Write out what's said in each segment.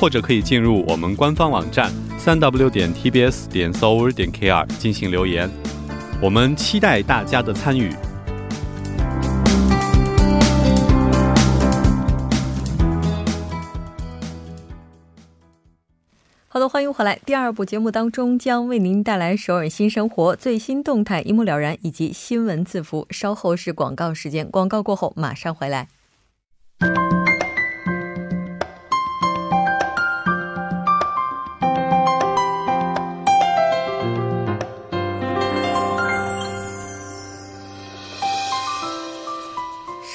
或者可以进入我们官方网站三 w 点 tbs 点 s o u r 点 kr 进行留言。我们期待大家的参与。好的，欢迎回来。第二部节目当中将为您带来首尔新生活最新动态，一目了然，以及新闻字符。稍后是广告时间，广告过后马上回来。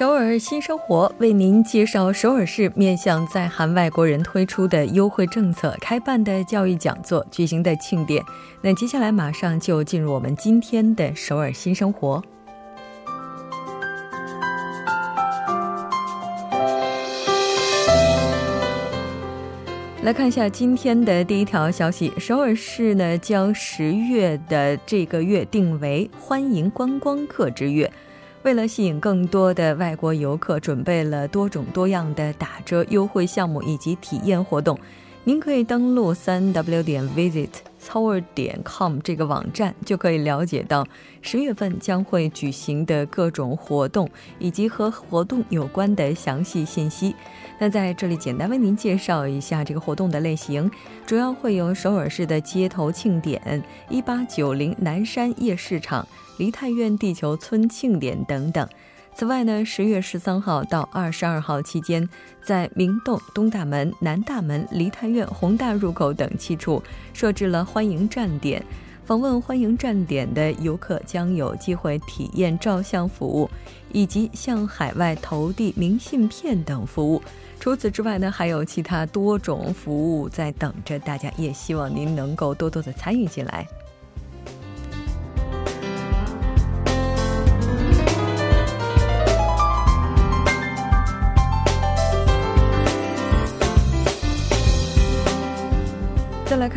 首尔新生活为您介绍首尔市面向在韩外国人推出的优惠政策、开办的教育讲座、举行的庆典。那接下来马上就进入我们今天的首尔新生活。来看一下今天的第一条消息：首尔市呢将十月的这个月定为欢迎观光客之月。为了吸引更多的外国游客，准备了多种多样的打折优惠项目以及体验活动。您可以登录三 w 点 visit tower 点 com 这个网站，就可以了解到十月份将会举行的各种活动以及和活动有关的详细信息。那在这里简单为您介绍一下这个活动的类型，主要会有首尔市的街头庆典、一八九零南山夜市场。梨泰院地球村庆典等等。此外呢，十月十三号到二十二号期间，在明洞、东大门、南大门、梨泰院、宏大入口等七处设置了欢迎站点。访问欢迎站点的游客将有机会体验照相服务，以及向海外投递明信片等服务。除此之外呢，还有其他多种服务在等着大家，也希望您能够多多的参与进来。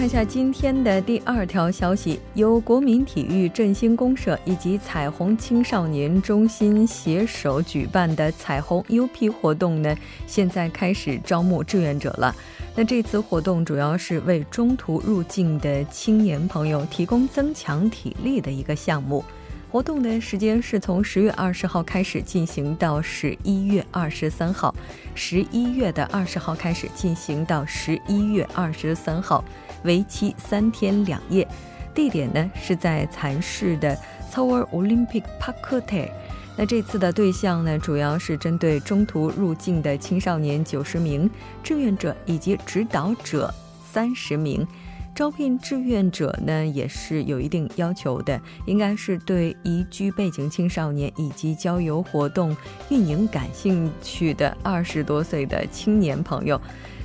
下今天的第二条消息，由国民体育振兴公社以及彩虹青少年中心携手举办的彩虹 UP 活动呢，现在开始招募志愿者了。那这次活动主要是为中途入境的青年朋友提供增强体力的一个项目。活动的时间是从十月二十号开始进行到十一月二十三号，十一月的二十号开始进行到十一月二十三号。为期三天两夜，地点呢是在蚕市的 Seoul Olympic Park Hotel。那这次的对象呢，主要是针对中途入境的青少年九十名志愿者以及指导者三十名。招聘志愿者呢，也是有一定要求的，应该是对移居背景青少年以及郊游活动运营感兴趣的二十多岁的青年朋友。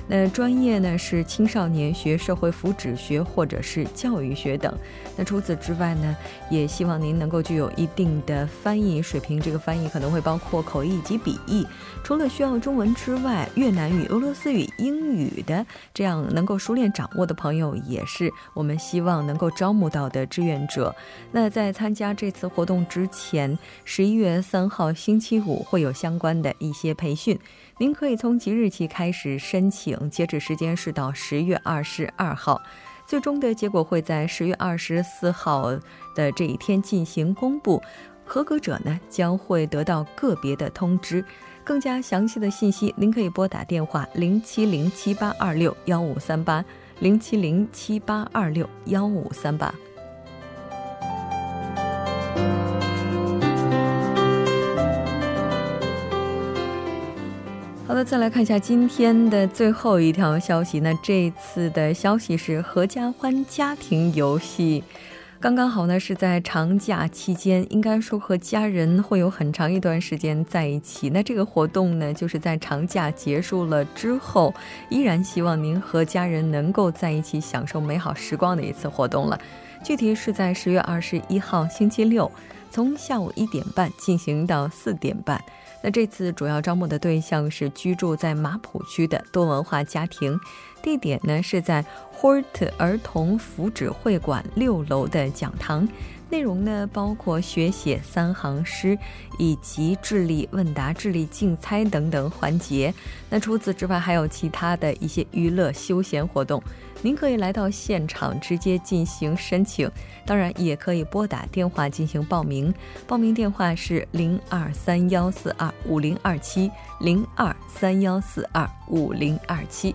那专业呢是青少年学、社会福祉学或者是教育学等。那除此之外呢，也希望您能够具有一定的翻译水平。这个翻译可能会包括口译及笔译。除了需要中文之外，越南语、俄罗斯语、英语的这样能够熟练掌握的朋友，也是我们希望能够招募到的志愿者。那在参加这次活动之前，十一月三号星期五会有相关的一些培训。您可以从即日起开始申请，截止时间是到十月二十二号，最终的结果会在十月二十四号的这一天进行公布。合格者呢将会得到个别的通知。更加详细的信息，您可以拨打电话零七零七八二六幺五三八零七零七八二六幺五三八。好的，再来看一下今天的最后一条消息。那这次的消息是合家欢家庭游戏刚刚好呢，是在长假期间，应该说和家人会有很长一段时间在一起。那这个活动呢，就是在长假结束了之后，依然希望您和家人能够在一起享受美好时光的一次活动了。具体是在十月二十一号星期六，从下午一点半进行到四点半。那这次主要招募的对象是居住在马浦区的多文化家庭。地点呢是在 Hort 儿童福祉会馆六楼的讲堂，内容呢包括学写三行诗，以及智力问答、智力竞猜等等环节。那除此之外，还有其他的一些娱乐休闲活动。您可以来到现场直接进行申请，当然也可以拨打电话进行报名。报名电话是零二三幺四二五零二七零二三幺四二五零二七。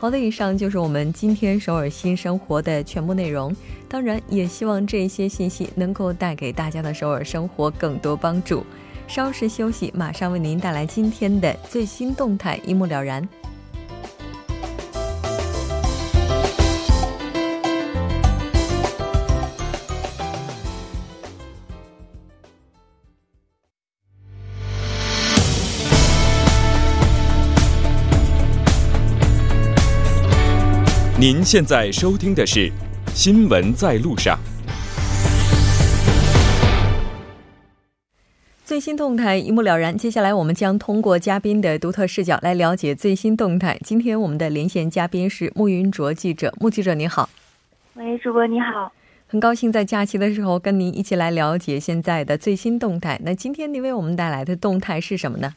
好的，以上就是我们今天首尔新生活的全部内容。当然，也希望这些信息能够带给大家的首尔生活更多帮助。稍事休息，马上为您带来今天的最新动态，一目了然。您现在收听的是《新闻在路上》。最新动态一目了然。接下来，我们将通过嘉宾的独特视角来了解最新动态。今天我们的连线嘉宾是穆云卓记者。穆记者，您好。喂，主播你好。很高兴在假期的时候跟您一起来了解现在的最新动态。那今天您为我们带来的动态是什么呢？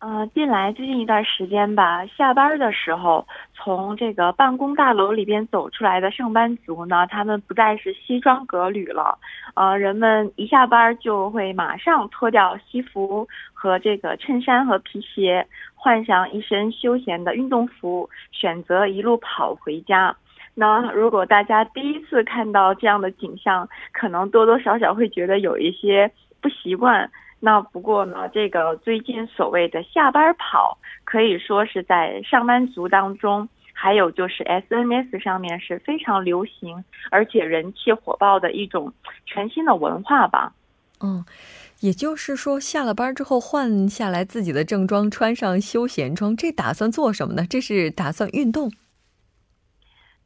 呃，近来最近一段时间吧，下班的时候从这个办公大楼里边走出来的上班族呢，他们不再是西装革履了，呃，人们一下班就会马上脱掉西服和这个衬衫和皮鞋，换上一身休闲的运动服，选择一路跑回家。那如果大家第一次看到这样的景象，可能多多少少会觉得有一些不习惯。那不过呢，这个最近所谓的下班跑，可以说是在上班族当中，还有就是 SNS 上面是非常流行，而且人气火爆的一种全新的文化吧。嗯，也就是说，下了班之后换下来自己的正装，穿上休闲装，这打算做什么呢？这是打算运动。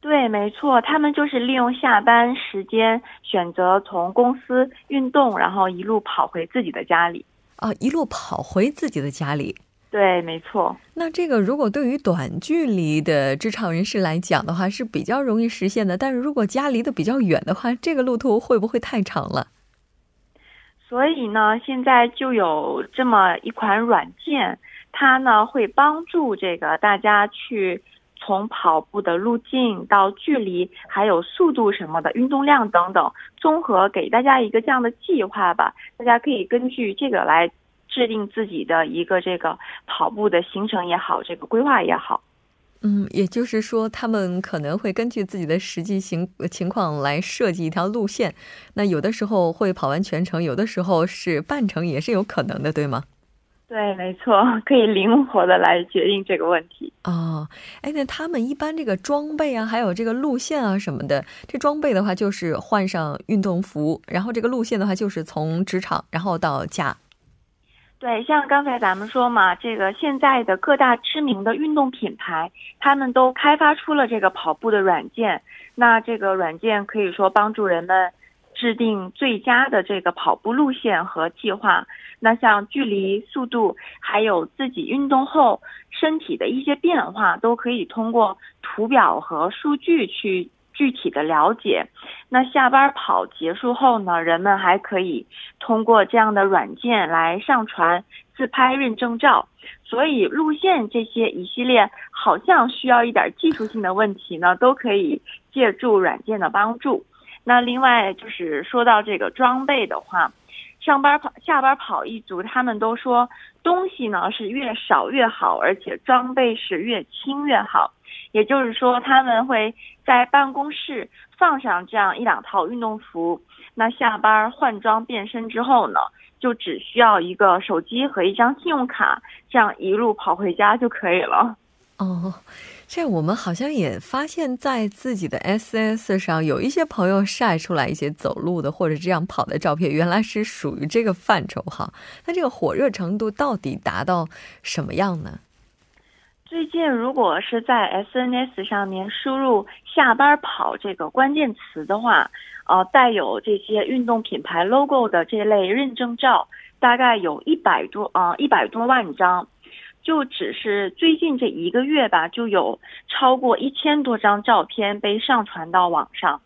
对，没错，他们就是利用下班时间，选择从公司运动，然后一路跑回自己的家里。啊，一路跑回自己的家里。对，没错。那这个如果对于短距离的职场人士来讲的话，是比较容易实现的。但是如果家离得比较远的话，这个路途会不会太长了？所以呢，现在就有这么一款软件，它呢会帮助这个大家去。从跑步的路径到距离，还有速度什么的，运动量等等，综合给大家一个这样的计划吧。大家可以根据这个来制定自己的一个这个跑步的行程也好，这个规划也好。嗯，也就是说，他们可能会根据自己的实际情情况来设计一条路线。那有的时候会跑完全程，有的时候是半程，也是有可能的，对吗？对，没错，可以灵活的来决定这个问题哦。哎，那他们一般这个装备啊，还有这个路线啊什么的，这装备的话就是换上运动服，然后这个路线的话就是从职场然后到家。对，像刚才咱们说嘛，这个现在的各大知名的运动品牌，他们都开发出了这个跑步的软件，那这个软件可以说帮助人们。制定最佳的这个跑步路线和计划，那像距离、速度，还有自己运动后身体的一些变化，都可以通过图表和数据去具体的了解。那下班跑结束后呢，人们还可以通过这样的软件来上传自拍认证照。所以路线这些一系列好像需要一点技术性的问题呢，都可以借助软件的帮助。那另外就是说到这个装备的话，上班跑、下班跑一族，他们都说东西呢是越少越好，而且装备是越轻越好。也就是说，他们会在办公室放上这样一两套运动服，那下班换装变身之后呢，就只需要一个手机和一张信用卡，这样一路跑回家就可以了。哦，这我们好像也发现，在自己的 SNS 上有一些朋友晒出来一些走路的或者这样跑的照片，原来是属于这个范畴哈。那这个火热程度到底达到什么样呢？最近，如果是在 SNS 上面输入“下班跑”这个关键词的话，呃，带有这些运动品牌 logo 的这类认证照，大概有一百多啊一百多万张，就只是最近这一个月吧，就有超过一千多张照片被上传到网上。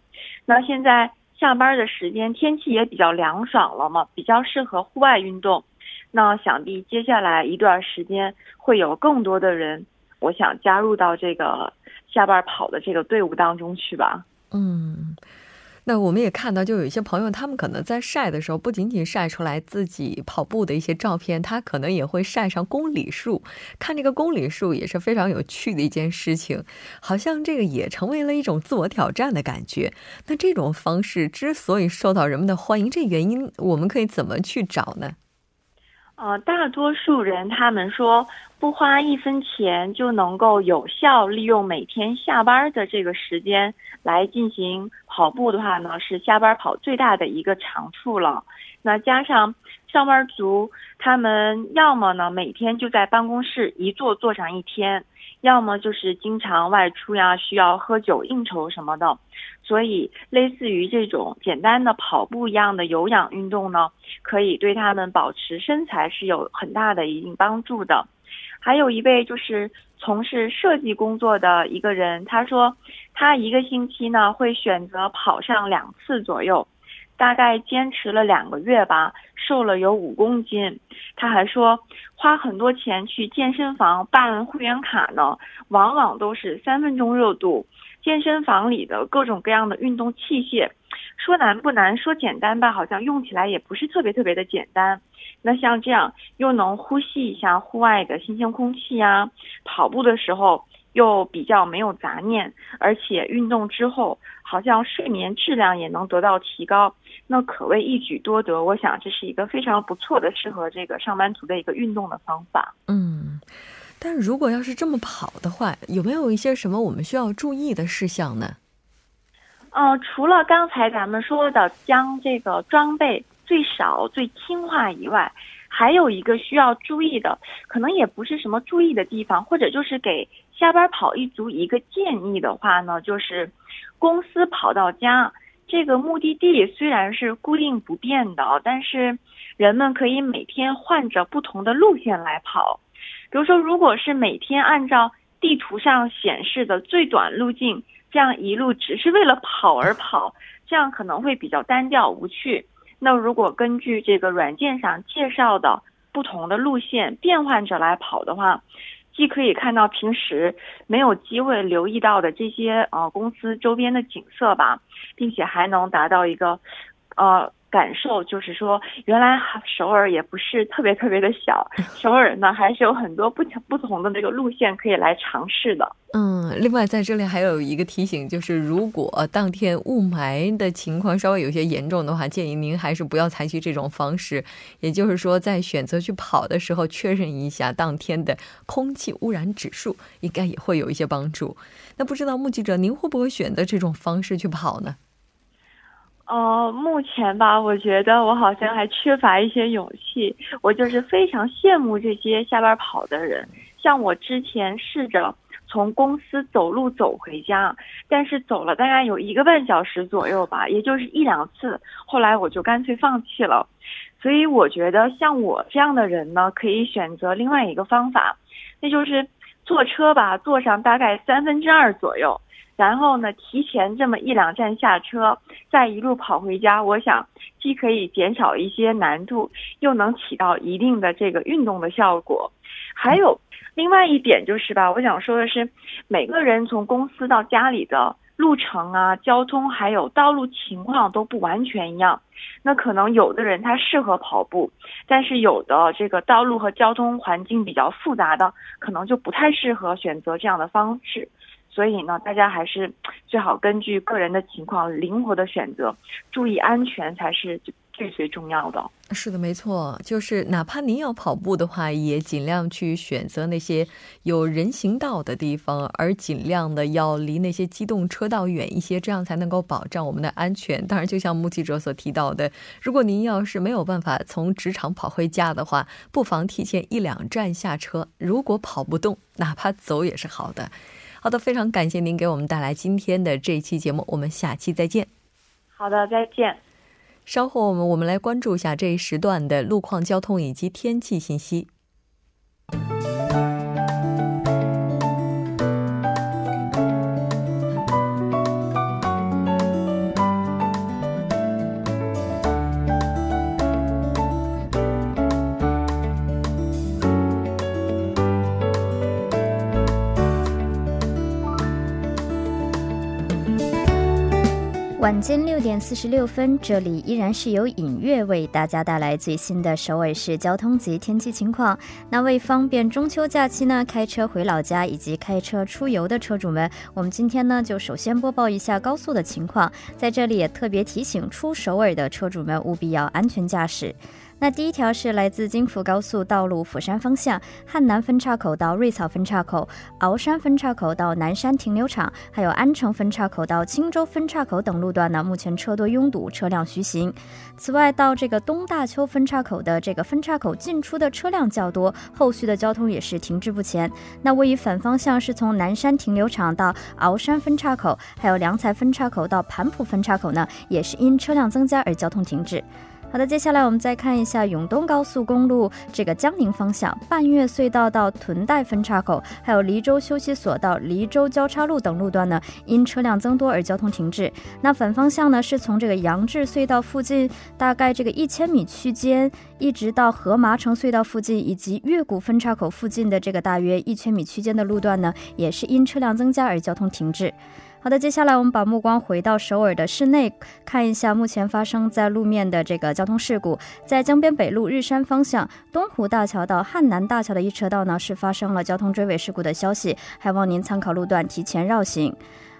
那现在下班的时间，天气也比较凉爽了嘛，比较适合户外运动。那想必接下来一段时间会有更多的人。我想加入到这个下班跑的这个队伍当中去吧。嗯，那我们也看到，就有一些朋友，他们可能在晒的时候，不仅仅晒出来自己跑步的一些照片，他可能也会晒上公里数。看这个公里数也是非常有趣的一件事情，好像这个也成为了一种自我挑战的感觉。那这种方式之所以受到人们的欢迎，这原因我们可以怎么去找呢？呃，大多数人他们说。不花一分钱就能够有效利用每天下班的这个时间来进行跑步的话呢，是下班跑最大的一个长处了。那加上上班族，他们要么呢每天就在办公室一坐坐上一天，要么就是经常外出呀，需要喝酒应酬什么的。所以，类似于这种简单的跑步一样的有氧运动呢，可以对他们保持身材是有很大的一定帮助的。还有一位就是从事设计工作的一个人，他说他一个星期呢会选择跑上两次左右，大概坚持了两个月吧，瘦了有五公斤。他还说花很多钱去健身房办会员卡呢，往往都是三分钟热度。健身房里的各种各样的运动器械，说难不难，说简单吧，好像用起来也不是特别特别的简单。那像这样又能呼吸一下户外的新鲜空气呀，跑步的时候又比较没有杂念，而且运动之后好像睡眠质量也能得到提高，那可谓一举多得。我想这是一个非常不错的适合这个上班族的一个运动的方法。嗯。但如果要是这么跑的话，有没有一些什么我们需要注意的事项呢？嗯，除了刚才咱们说的将这个装备最少最轻化以外，还有一个需要注意的，可能也不是什么注意的地方，或者就是给下班跑一族一个建议的话呢，就是公司跑到家这个目的地虽然是固定不变的，但是人们可以每天换着不同的路线来跑。比如说，如果是每天按照地图上显示的最短路径，这样一路只是为了跑而跑，这样可能会比较单调无趣。那如果根据这个软件上介绍的不同的路线变换着来跑的话，既可以看到平时没有机会留意到的这些呃公司周边的景色吧，并且还能达到一个，呃。感受就是说，原来首尔也不是特别特别的小，首尔呢还是有很多不不同的这个路线可以来尝试的。嗯，另外在这里还有一个提醒，就是如果当天雾霾的情况稍微有些严重的话，建议您还是不要采取这种方式。也就是说，在选择去跑的时候，确认一下当天的空气污染指数，应该也会有一些帮助。那不知道目击者，您会不会选择这种方式去跑呢？呃，目前吧，我觉得我好像还缺乏一些勇气。我就是非常羡慕这些下班跑的人。像我之前试着从公司走路走回家，但是走了大概有一个半小时左右吧，也就是一两次，后来我就干脆放弃了。所以我觉得像我这样的人呢，可以选择另外一个方法，那就是坐车吧，坐上大概三分之二左右。然后呢，提前这么一两站下车，再一路跑回家，我想既可以减少一些难度，又能起到一定的这个运动的效果。还有另外一点就是吧，我想说的是，每个人从公司到家里的路程啊、交通还有道路情况都不完全一样。那可能有的人他适合跑步，但是有的这个道路和交通环境比较复杂的，可能就不太适合选择这样的方式。所以呢，大家还是 最好根据个人的情况灵活的选择，注意安全才是最最重要的。是的，没错，就是哪怕您要跑步的话，也尽量去选择那些有人行道的地方，而尽量的要离那些机动车道远一些，这样才能够保障我们的安全。当然，就像目击者所提到的，如果您要是没有办法从职场跑回家的话，不妨提前一两站下车。如果跑不动，哪怕走也是好的。好的，非常感谢您给我们带来今天的这一期节目，我们下期再见。好的，再见。稍后我们我们来关注一下这一时段的路况、交通以及天气信息。晚间六点四十六分，这里依然是由尹月为大家带来最新的首尔市交通及天气情况。那为方便中秋假期呢开车回老家以及开车出游的车主们，我们今天呢就首先播报一下高速的情况。在这里也特别提醒出首尔的车主们务必要安全驾驶。那第一条是来自京福高速道路釜山方向汉南分岔口到瑞草分岔口、鳌山分岔口到南山停留场，还有安城分岔口到青州分岔口等路段呢，目前车多拥堵，车辆徐行。此外，到这个东大邱分岔口的这个分岔口进出的车辆较多，后续的交通也是停滞不前。那位于反方向是从南山停留场到鳌山分岔口，还有良才分岔口到盘浦分岔口呢，也是因车辆增加而交通停滞。好的，接下来我们再看一下永东高速公路这个江宁方向半月隧道到屯带分岔口，还有黎州休息所到黎州交叉路等路段呢，因车辆增多而交通停滞。那反方向呢，是从这个杨志隧道附近大概这个一千米区间，一直到河麻城隧道附近以及月谷分岔口附近的这个大约一千米区间的路段呢，也是因车辆增加而交通停滞。好的，接下来我们把目光回到首尔的室内，看一下目前发生在路面的这个交通事故。在江边北路日山方向东湖大桥到汉南大桥的一车道呢，是发生了交通追尾事故的消息，还望您参考路段提前绕行。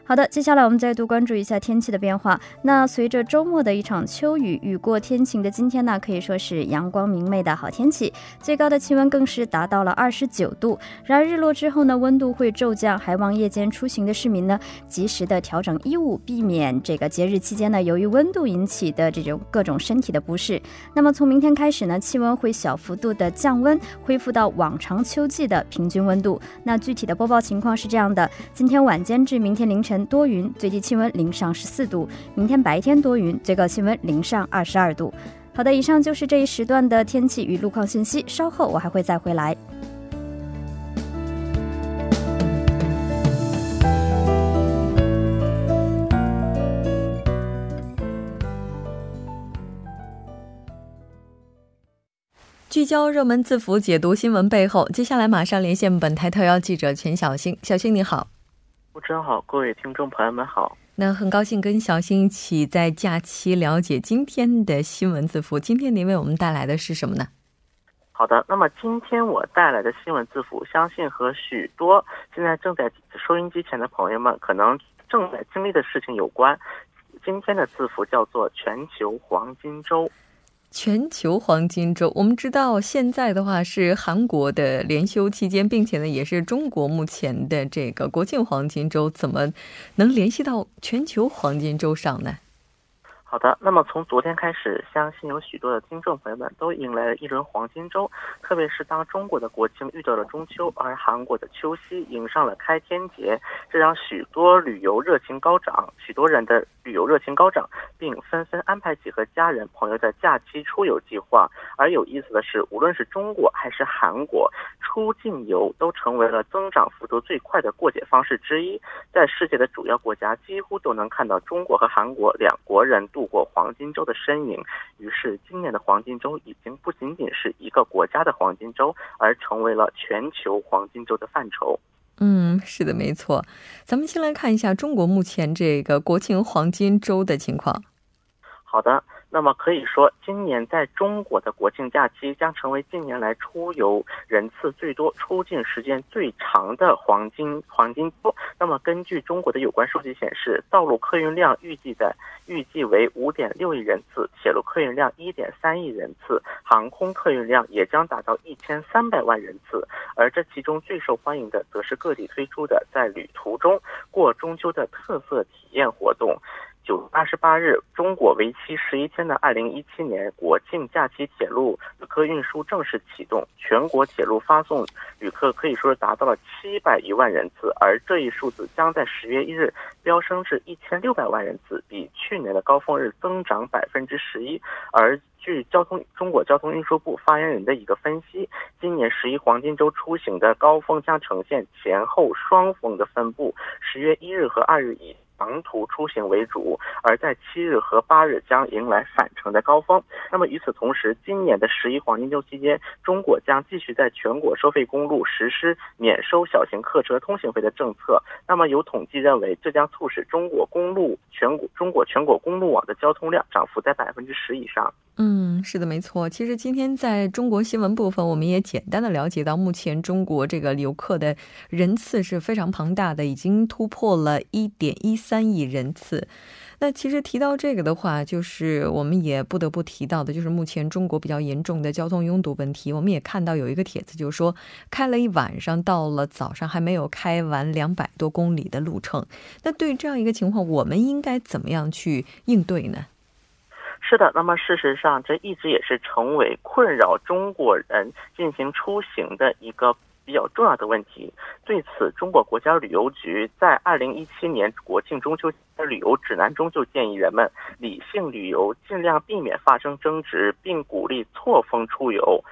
好的，接下来我们再度关注一下天气的变化。那随着周末的一场秋雨，雨过天晴的今天呢，可以说是阳光明媚的好天气，最高的气温更是达到了二十九度。然而日落之后呢，温度会骤降，还望夜间出行的市民呢，及时的调整衣物，避免这个节日期间呢，由于温度引起的这种各种身体的不适。那么从明天开始呢，气温会小幅度的降温，恢复到往常秋季的平均温度。那具体的播报情况是这样的：今天晚间至明天凌晨。多云，最低气温零上十四度。明天白天多云，最高气温零上二十二度。好的，以上就是这一时段的天气与路况信息。稍后我还会再回来。聚焦热门字符，解读新闻背后。接下来马上连线本台特邀记者全小星。小星你好。主持人好，各位听众朋友们好。那很高兴跟小新一起在假期了解今天的新闻字符。今天您为我们带来的是什么呢？好的，那么今天我带来的新闻字符，相信和许多现在正在收音机前的朋友们可能正在经历的事情有关。今天的字符叫做全球黄金周。全球黄金周，我们知道现在的话是韩国的连休期间，并且呢也是中国目前的这个国庆黄金周，怎么能联系到全球黄金周上呢？好的，那么从昨天开始，相信有许多的听众朋友们都迎来了一轮黄金周。特别是当中国的国庆遇到了中秋，而韩国的秋夕迎上了开天节，这让许多旅游热情高涨，许多人的旅游热情高涨，并纷纷安排起和家人朋友的假期出游计划。而有意思的是，无论是中国还是韩国，出境游都成为了增长幅度最快的过节方式之一。在世界的主要国家，几乎都能看到中国和韩国两国人度。度过黄金周的身影，于是今年的黄金周已经不仅仅是一个国家的黄金周，而成为了全球黄金周的范畴。嗯，是的，没错。咱们先来看一下中国目前这个国庆黄金周的情况。好的。那么可以说，今年在中国的国庆假期将成为近年来出游人次最多、出境时间最长的黄金黄金周。那么根据中国的有关数据显示，道路客运量预计在预计为五点六亿人次，铁路客运量一点三亿人次，航空客运量也将达到一千三百万人次。而这其中最受欢迎的，则是各地推出的在旅途中过中秋的特色体验活动。九月二十八日，中国为期十一天的二零一七年国庆假期铁路旅客运输正式启动，全国铁路发送旅客可以说是达到了七百余万人次，而这一数字将在十月一日飙升至一千六百万人次，比去年的高峰日增长百分之十一。而据交通中国交通运输部发言人的一个分析，今年十一黄金周出行的高峰将呈现前后双峰的分布，十月一日和二日以。长途出行为主，而在七日和八日将迎来返程的高峰。那么与此同时，今年的十一黄金周期间，中国将继续在全国收费公路实施免收小型客车通行费的政策。那么有统计认为，这将促使中国公路全国中国全国公路网的交通量涨幅在百分之十以上。嗯，是的，没错。其实今天在中国新闻部分，我们也简单的了解到，目前中国这个游客的人次是非常庞大的，已经突破了一点一三亿人次。那其实提到这个的话，就是我们也不得不提到的，就是目前中国比较严重的交通拥堵问题。我们也看到有一个帖子，就是说开了一晚上，到了早上还没有开完两百多公里的路程。那对这样一个情况，我们应该怎么样去应对呢？是的，那么事实上，这一直也是成为困扰中国人进行出行的一个比较重要的问题。对此，中国国家旅游局在二零一七年国庆中秋旅游指南中就建议人们理性旅游，尽量避免发生争执，并鼓励错峰出游，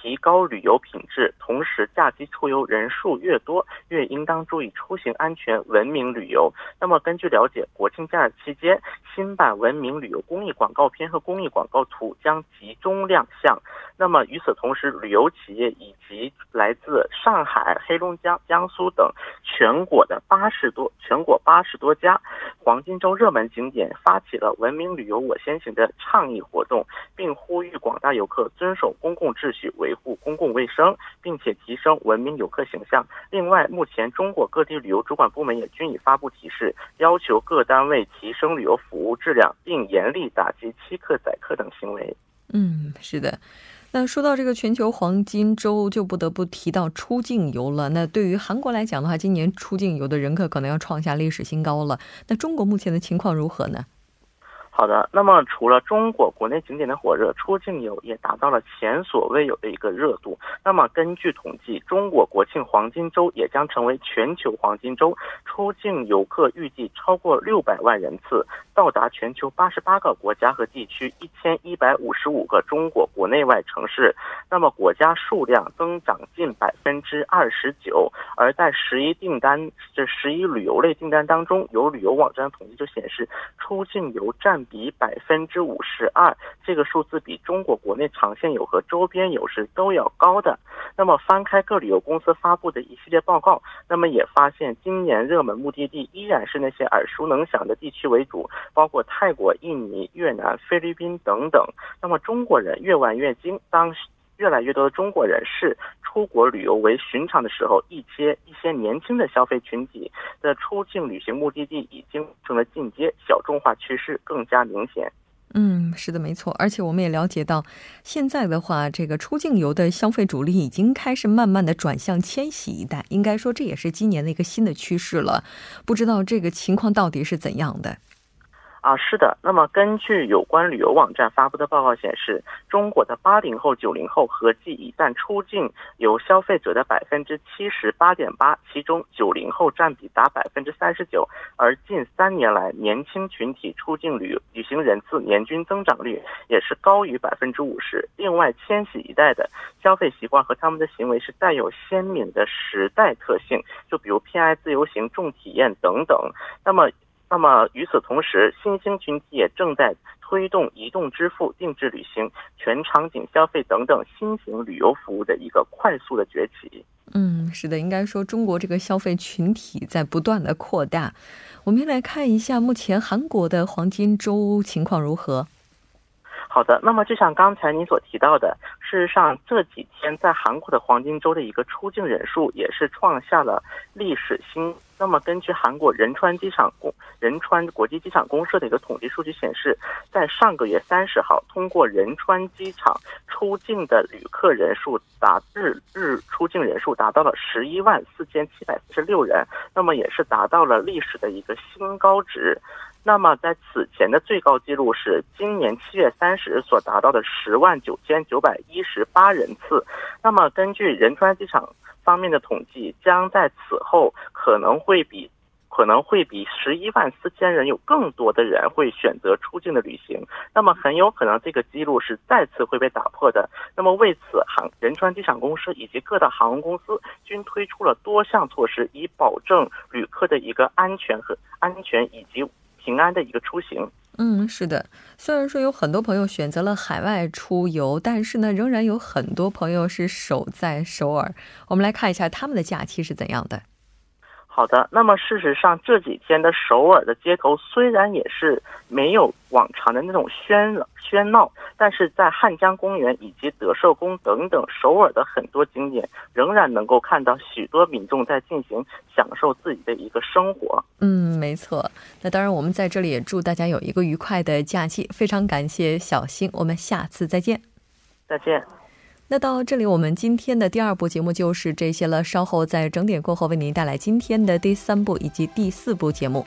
提高旅游品质，同时假期出游人数越多，越应当注意出行安全，文明旅游。那么根据了解，国庆假日期间，新版文明旅游公益广告片和公益广告图将集中亮相。那么与此同时，旅游企业以及来自上海、黑龙江、江苏等全国的八十多全国八十多家黄金周热门景点发起了“文明旅游我先行”的倡议活动，并呼吁广大游客遵守公共秩序，维护公共卫生，并且提升文明游客形象。另外，目前中国各地旅游主管部门也均已发布提示，要求各单位提升旅游服务质量，并严厉打击欺客宰客等行为。嗯，是的。那说到这个全球黄金周，就不得不提到出境游了。那对于韩国来讲的话，今年出境游的人客可能要创下历史新高了。那中国目前的情况如何呢？好的，那么除了中国国内景点的火热，出境游也达到了前所未有的一个热度。那么根据统计，中国国庆黄金周也将成为全球黄金周，出境游客预计超过六百万人次，到达全球八十八个国家和地区，一千一百五十五个中国国内外城市。那么国家数量增长近百分之二十九，而在十一订单这十一旅游类订单当中，有旅游网站统计就显示，出境游占。比百分之五十二，这个数字比中国国内长线游和周边游是都要高的。那么翻开各旅游公司发布的一系列报告，那么也发现今年热门目的地依然是那些耳熟能详的地区为主，包括泰国、印尼、越南、菲律宾等等。那么中国人越玩越精，当越来越多的中国人视出国旅游为寻常的时候，一些一些年轻的消费群体的出境旅行目的地已经成了进阶，小众化趋势更加明显。嗯，是的，没错。而且我们也了解到，现在的话，这个出境游的消费主力已经开始慢慢的转向千禧一代，应该说这也是今年的一个新的趋势了。不知道这个情况到底是怎样的？啊，是的。那么根据有关旅游网站发布的报告显示，中国的八零后、九零后合计一旦出境游消费者的百分之七十八点八，其中九零后占比达百分之三十九。而近三年来，年轻群体出境旅旅行人次年均增长率也是高于百分之五十。另外，千禧一代的消费习惯和他们的行为是带有鲜明的时代特性，就比如偏爱自由行、重体验等等。那么。那么与此同时，新兴群体也正在推动移动支付、定制旅行、全场景消费等等新型旅游服务的一个快速的崛起。嗯，是的，应该说中国这个消费群体在不断的扩大。我们来看一下目前韩国的黄金周情况如何。好的，那么就像刚才您所提到的，事实上这几天在韩国的黄金周的一个出境人数也是创下了历史新。那么根据韩国仁川机场公仁川国际机场公社的一个统计数据显示，在上个月三十号，通过仁川机场出境的旅客人数达日日出境人数达到了十一万四千七百四十六人，那么也是达到了历史的一个新高值。那么，在此前的最高记录是今年七月三十日所达到的十万九千九百一十八人次。那么，根据仁川机场方面的统计，将在此后可能会比可能会比十一万四千人有更多的人会选择出境的旅行。那么，很有可能这个记录是再次会被打破的。那么，为此，航仁川机场公司以及各大航空公司均推出了多项措施，以保证旅客的一个安全和安全以及。平安的一个出行。嗯，是的。虽然说有很多朋友选择了海外出游，但是呢，仍然有很多朋友是守在首尔。我们来看一下他们的假期是怎样的。好的，那么事实上这几天的首尔的街头虽然也是没有往常的那种喧喧闹，但是在汉江公园以及德寿宫等等首尔的很多景点，仍然能够看到许多民众在进行享受自己的一个生活。嗯，没错。那当然，我们在这里也祝大家有一个愉快的假期。非常感谢小新，我们下次再见。再见。那到这里，我们今天的第二部节目就是这些了。稍后在整点过后，为您带来今天的第三部以及第四部节目。